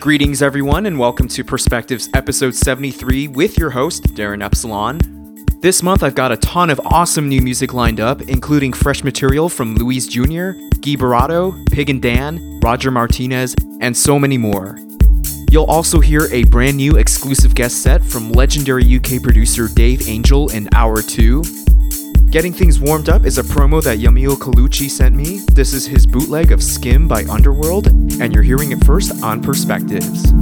Greetings, everyone, and welcome to Perspectives episode 73 with your host, Darin Epsilon. This month, I've got a ton of awesome new music lined up, including fresh material from Luis Jr., Guy Barato, Pig and Dan, Roger Martinez, and so many more. You'll also hear a brand new exclusive guest set from legendary UK producer Dave Angel in Hour 2, Getting things warmed up is a promo that Yamil Colucci sent me. This is his bootleg of Skym by Underworld, and you're hearing it first on Perspectives.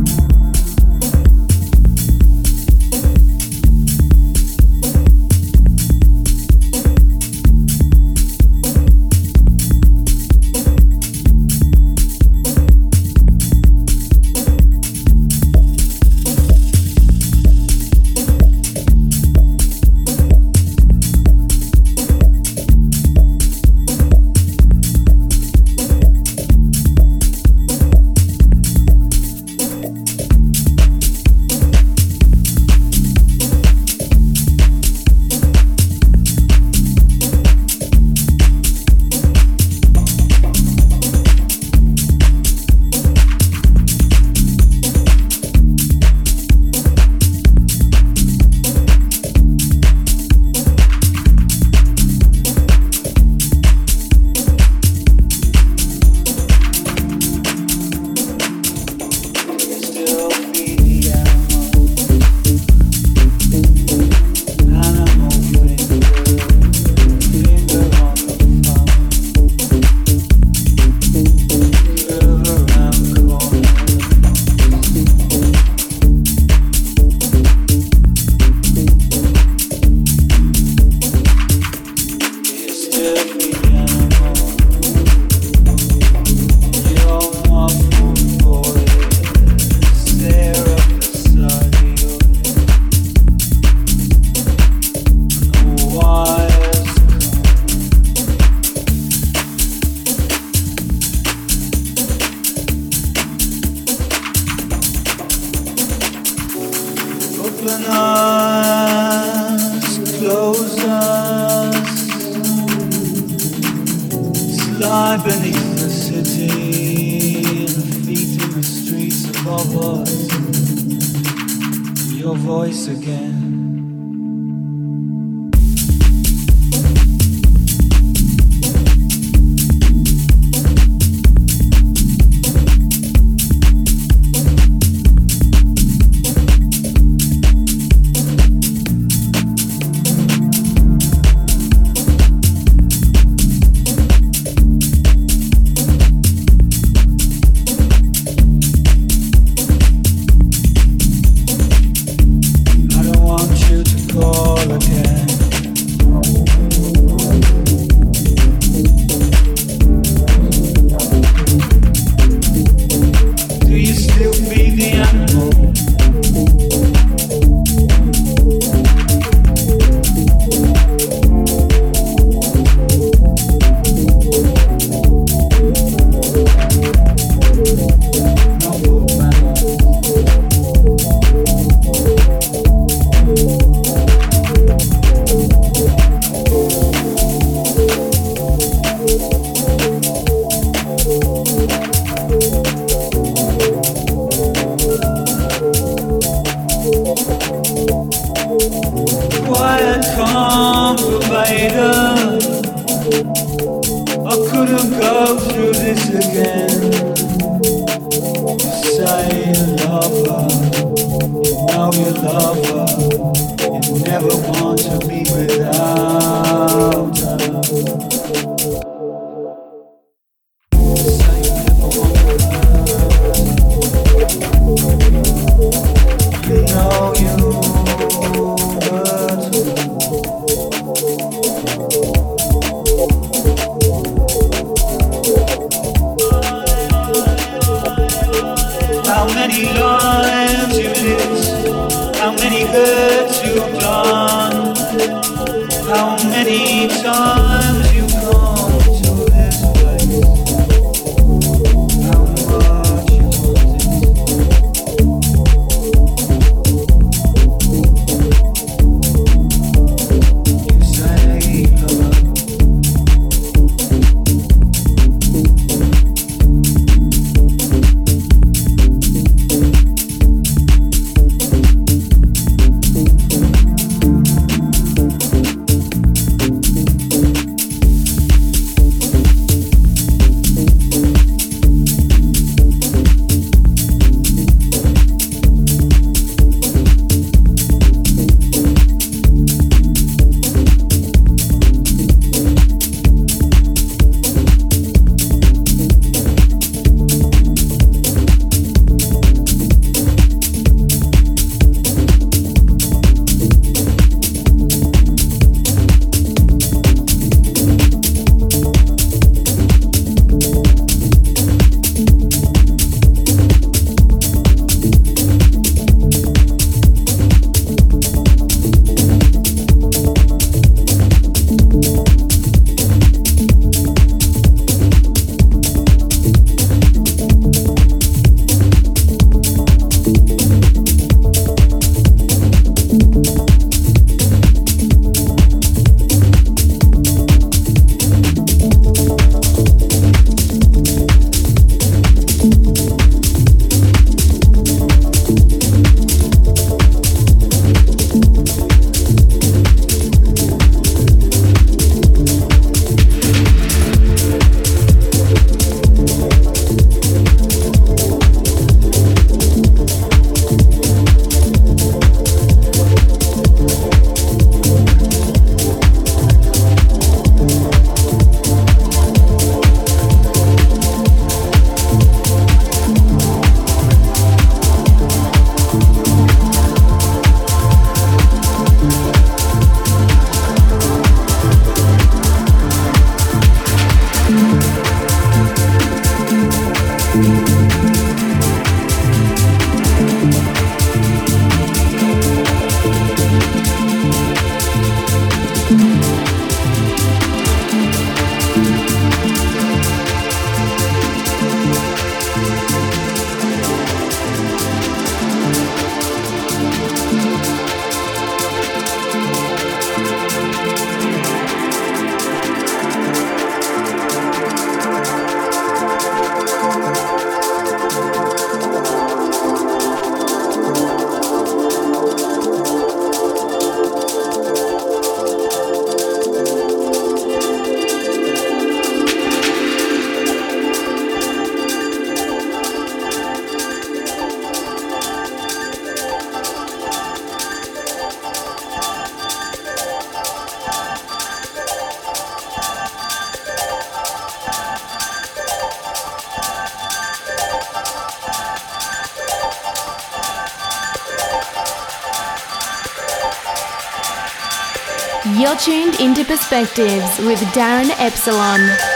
Tuned into Perspectives with Darin Epsilon.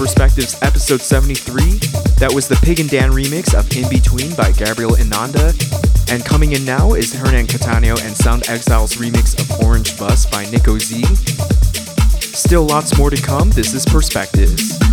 Perspectives episode 73. That was the Pig and Dan remix of In Between by Gabriel Ananda. And coming in now is Hernan Cattaneo and Sound Exile's remix of Orange Bus by Nico Z. Still lots more to come. This is Perspectives.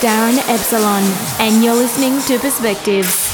Darin Epsilon, and you're listening to Perspectives.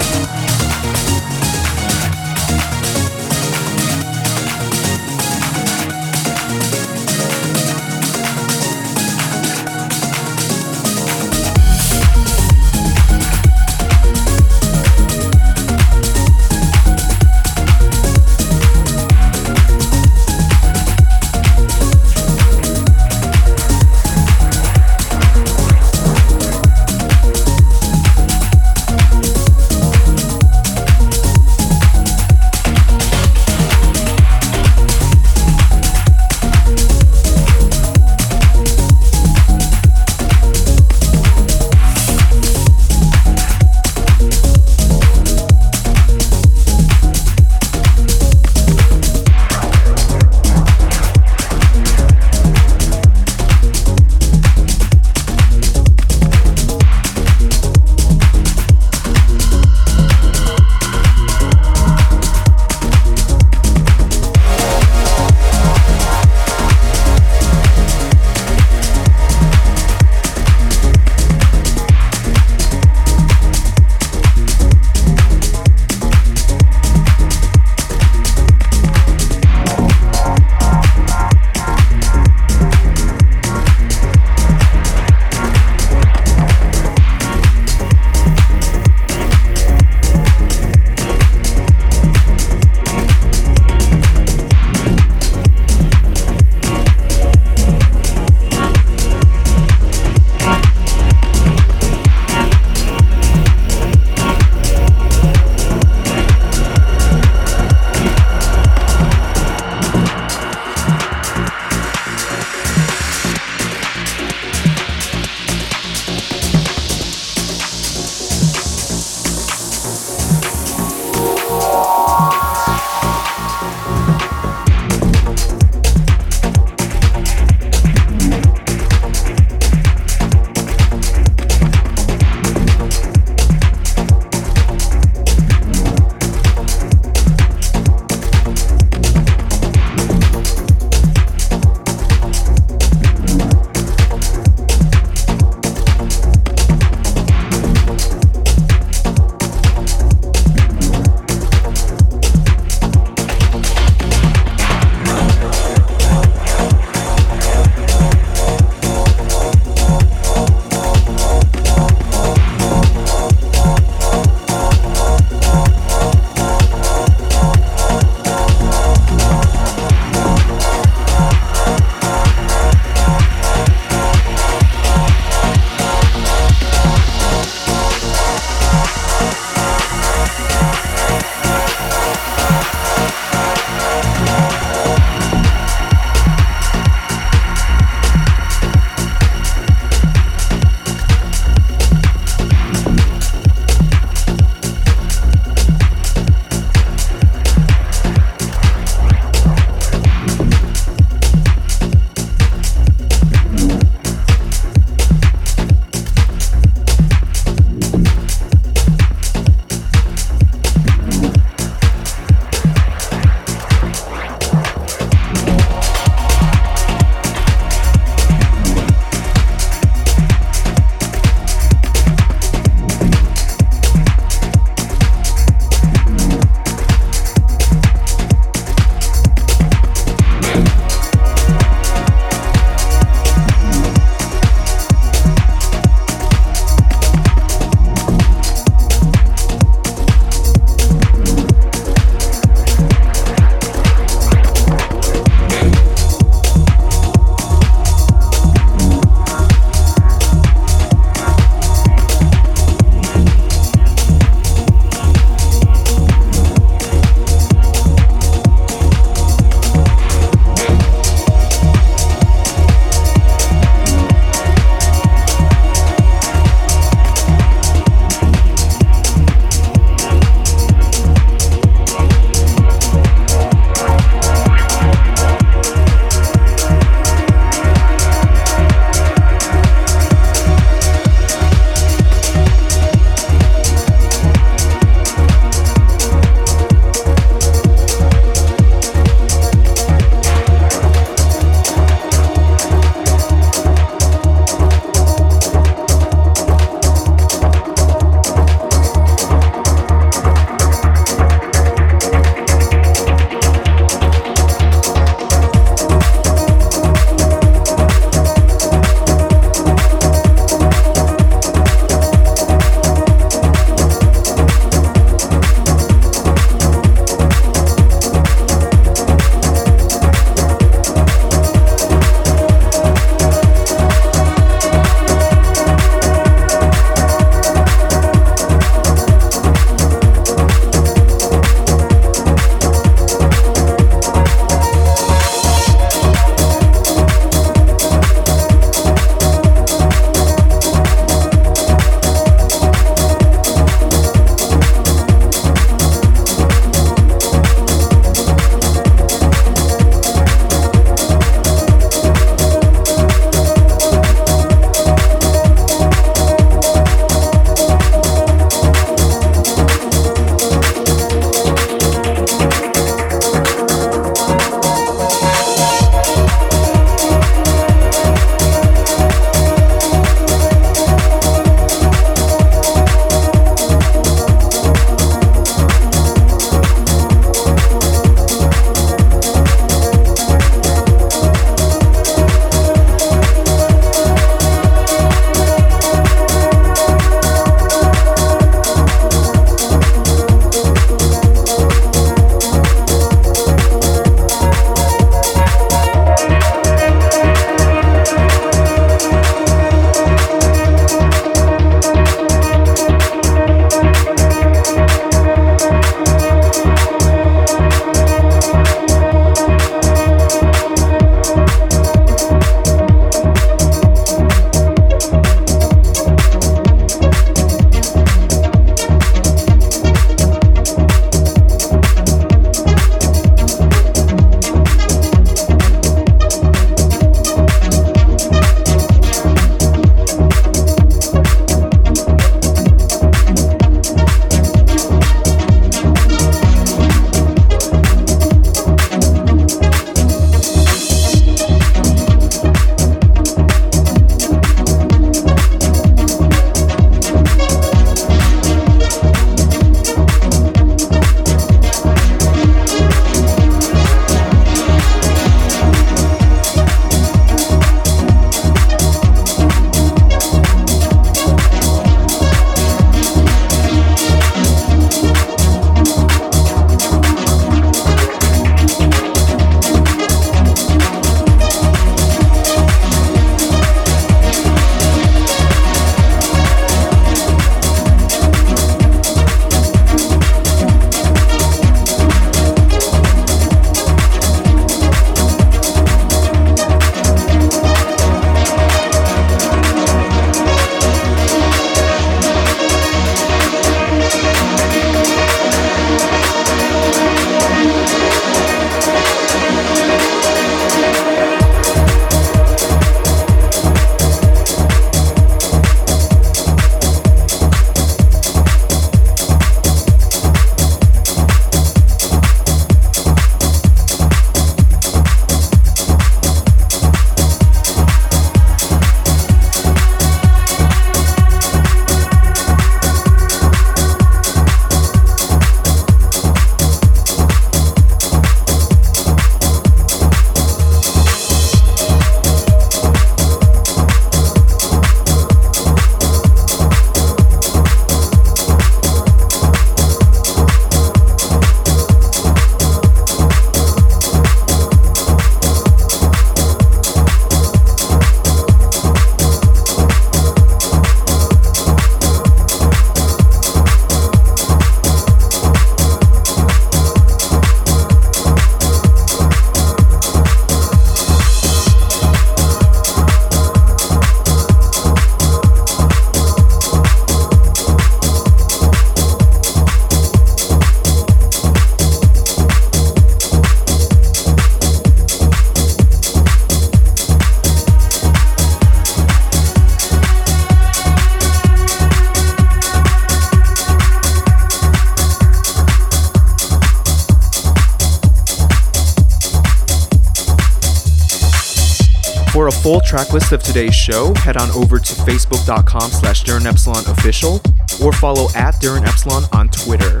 Track list of today's show, head on over to facebook.com slash Epsilon official or follow at Darin Epsilon on Twitter.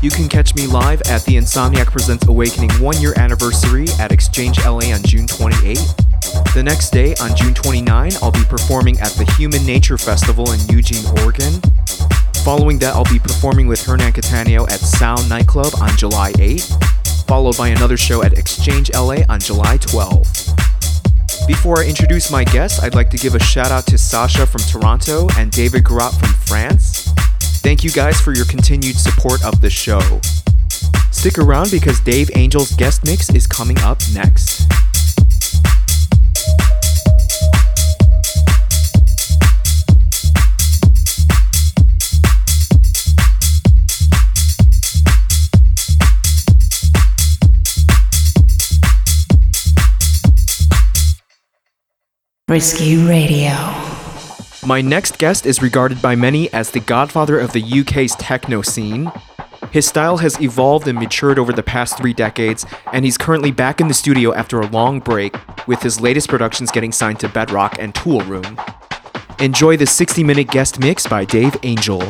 You can catch me live at the Insomniac Presents Awakening one year anniversary at Exchange LA on June 28. The next day, on June 29, I'll be performing at the Human Nature Festival in Eugene, Oregon. Following that, I'll be performing with Hernan Cattaneo at Sound Nightclub on July 8, followed by another show at Exchange LA on July 12. Before I introduce my guests, I'd like to give a shout out to Sasha from Toronto and David Garat from France. Thank you guys for your continued support of the show. Stick around because Dave Angel's guest mix is coming up next. Frisky Radio. My next guest is regarded by many as the godfather of the UK's techno scene. His style has evolved and matured over the past three decades, and he's currently back in the studio after a long break, with his latest productions getting signed to Bedrock and Toolroom. Enjoy the 60 minute guest mix by Dave Angel.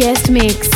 Guest mix.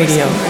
Radio.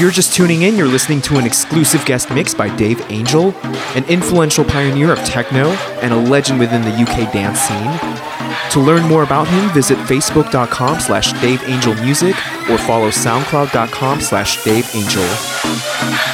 If you're just tuning in, you're listening to an exclusive guest mix by Dave Angel, an influential pioneer of techno and a legend within the UK dance scene. To learn more about him, visit facebook.com slash daveangelmusic or follow soundcloud.com slash daveangel.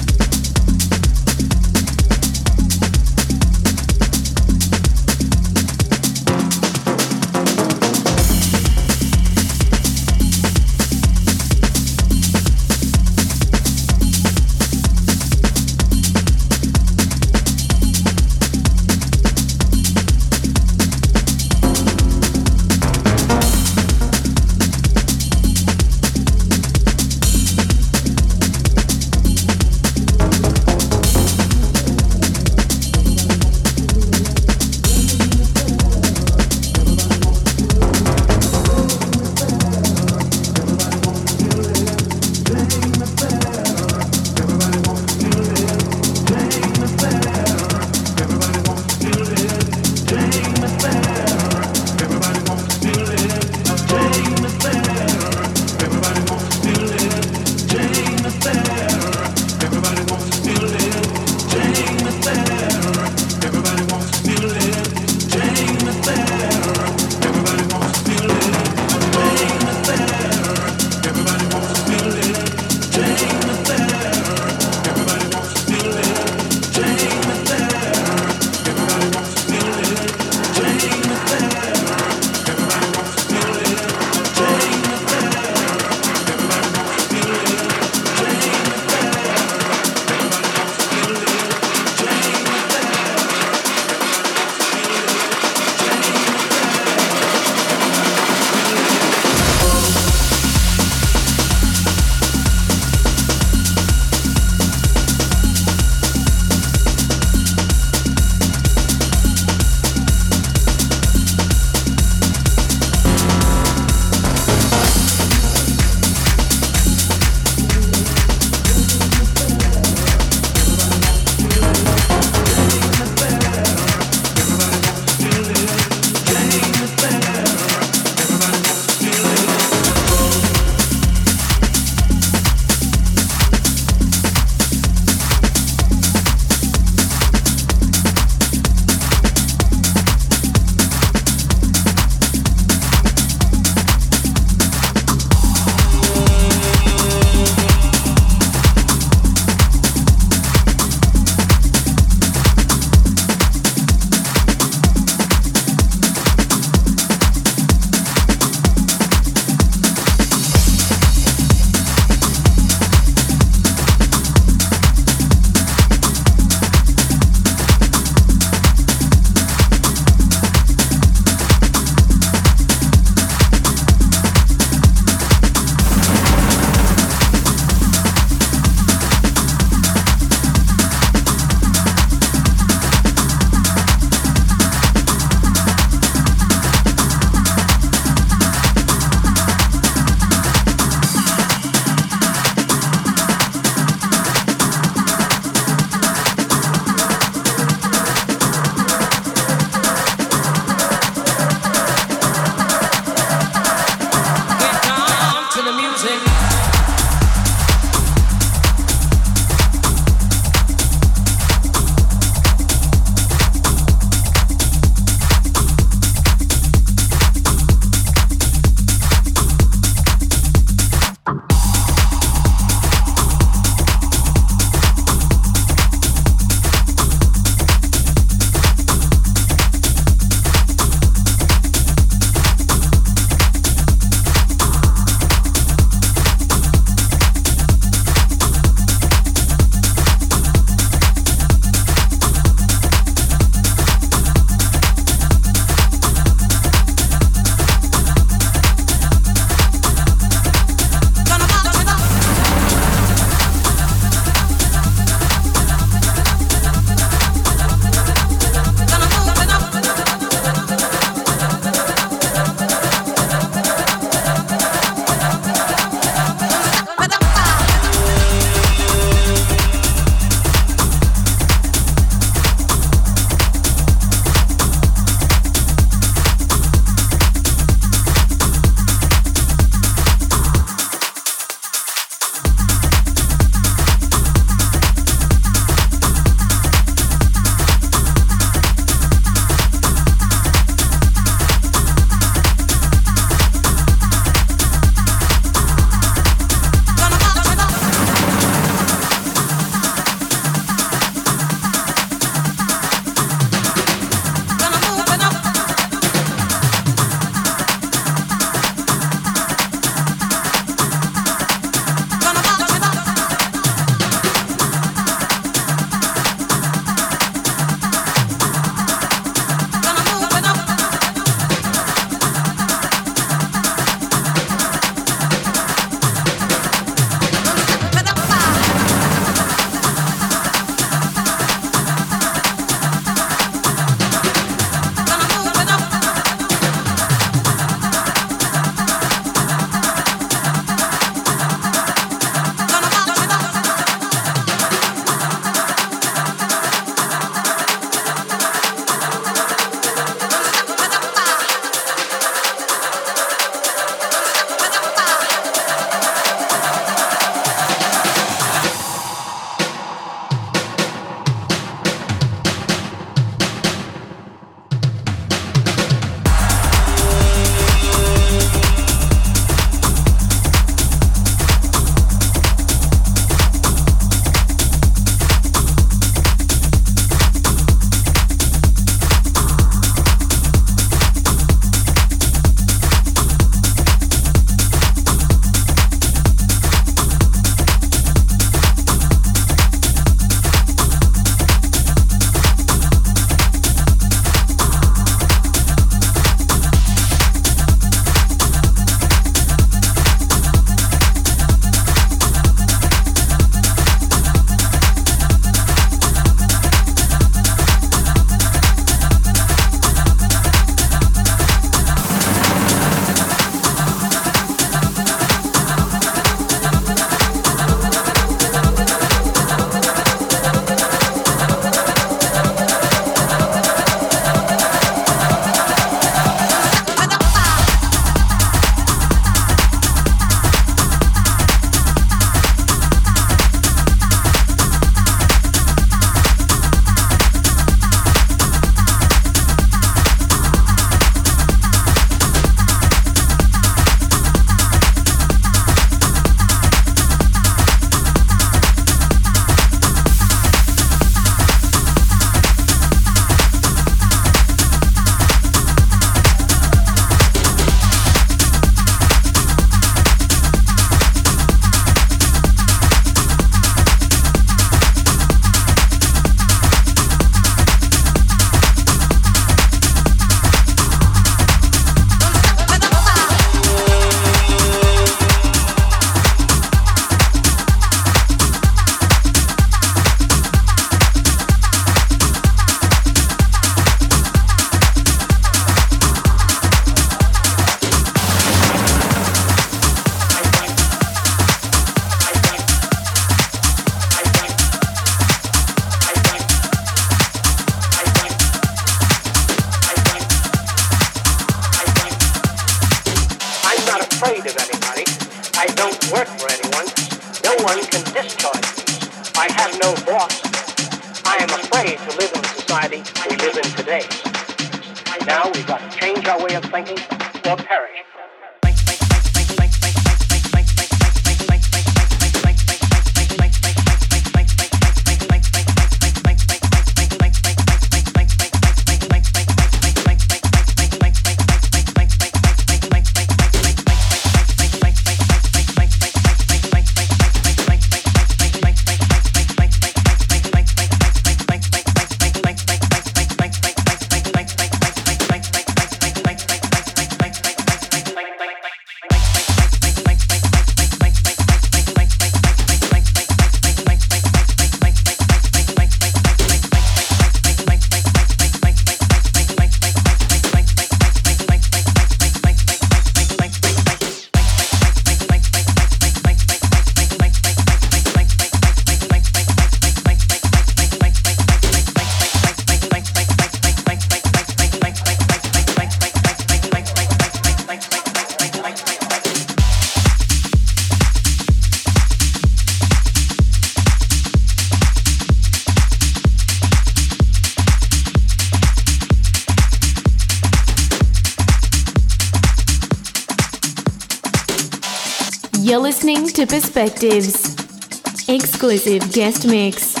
Perspectives. Exclusive guest mix.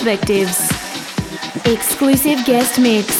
Perspectives. Exclusive guest mix.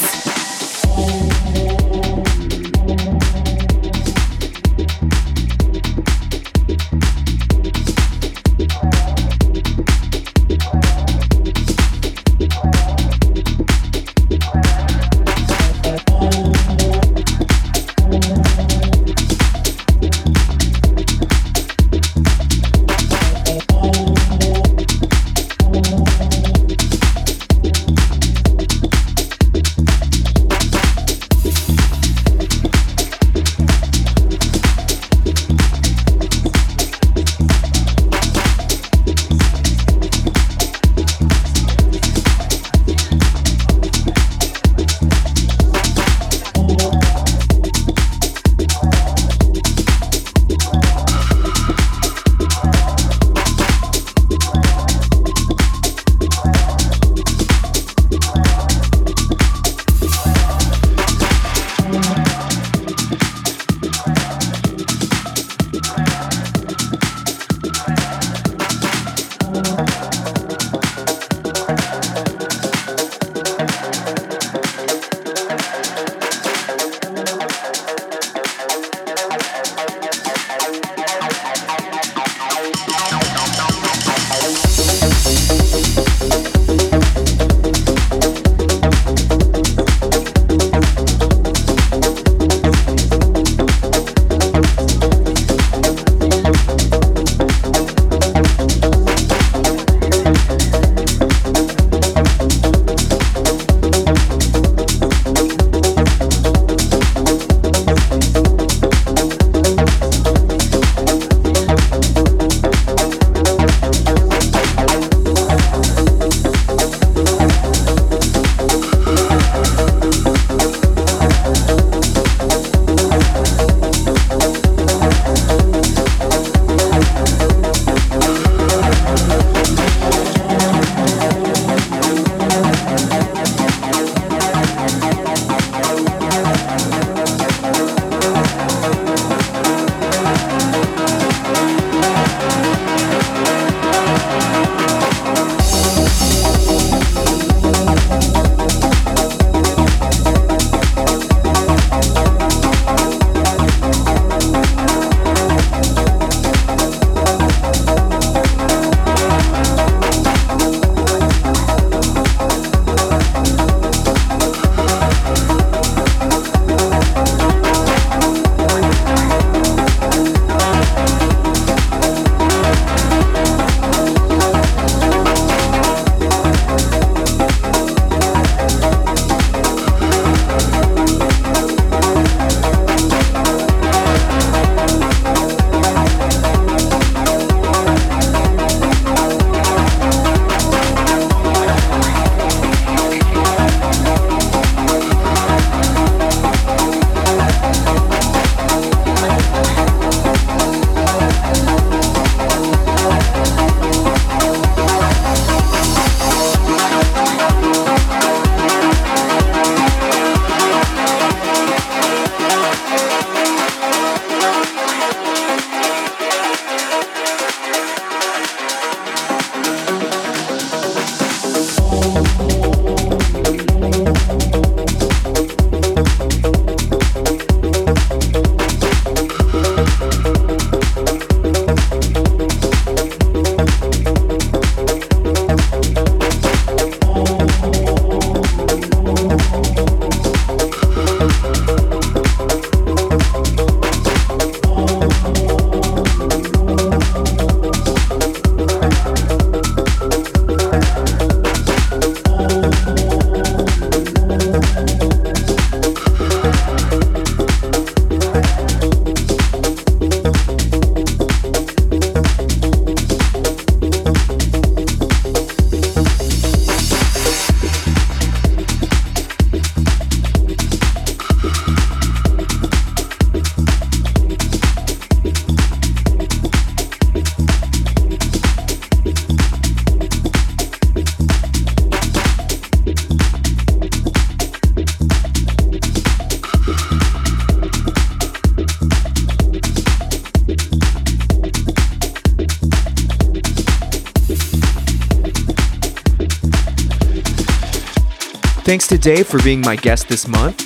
Thanks to Dave for being my guest this month.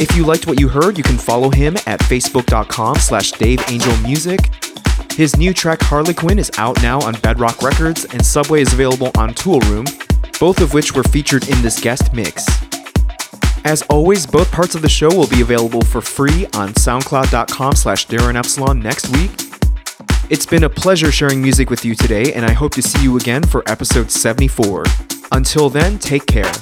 If you liked what you heard, you can follow him at facebook.com slash daveangelmusic. His new track Harlequin is out now on Bedrock Records, and Subway is available on Toolroom, both of which were featured in this guest mix. As always, both parts of the show will be available for free on soundcloud.com slash Darin Epsilon next week. It's been a pleasure sharing music with you today, and I hope to see you again for episode 74. Until then, take care.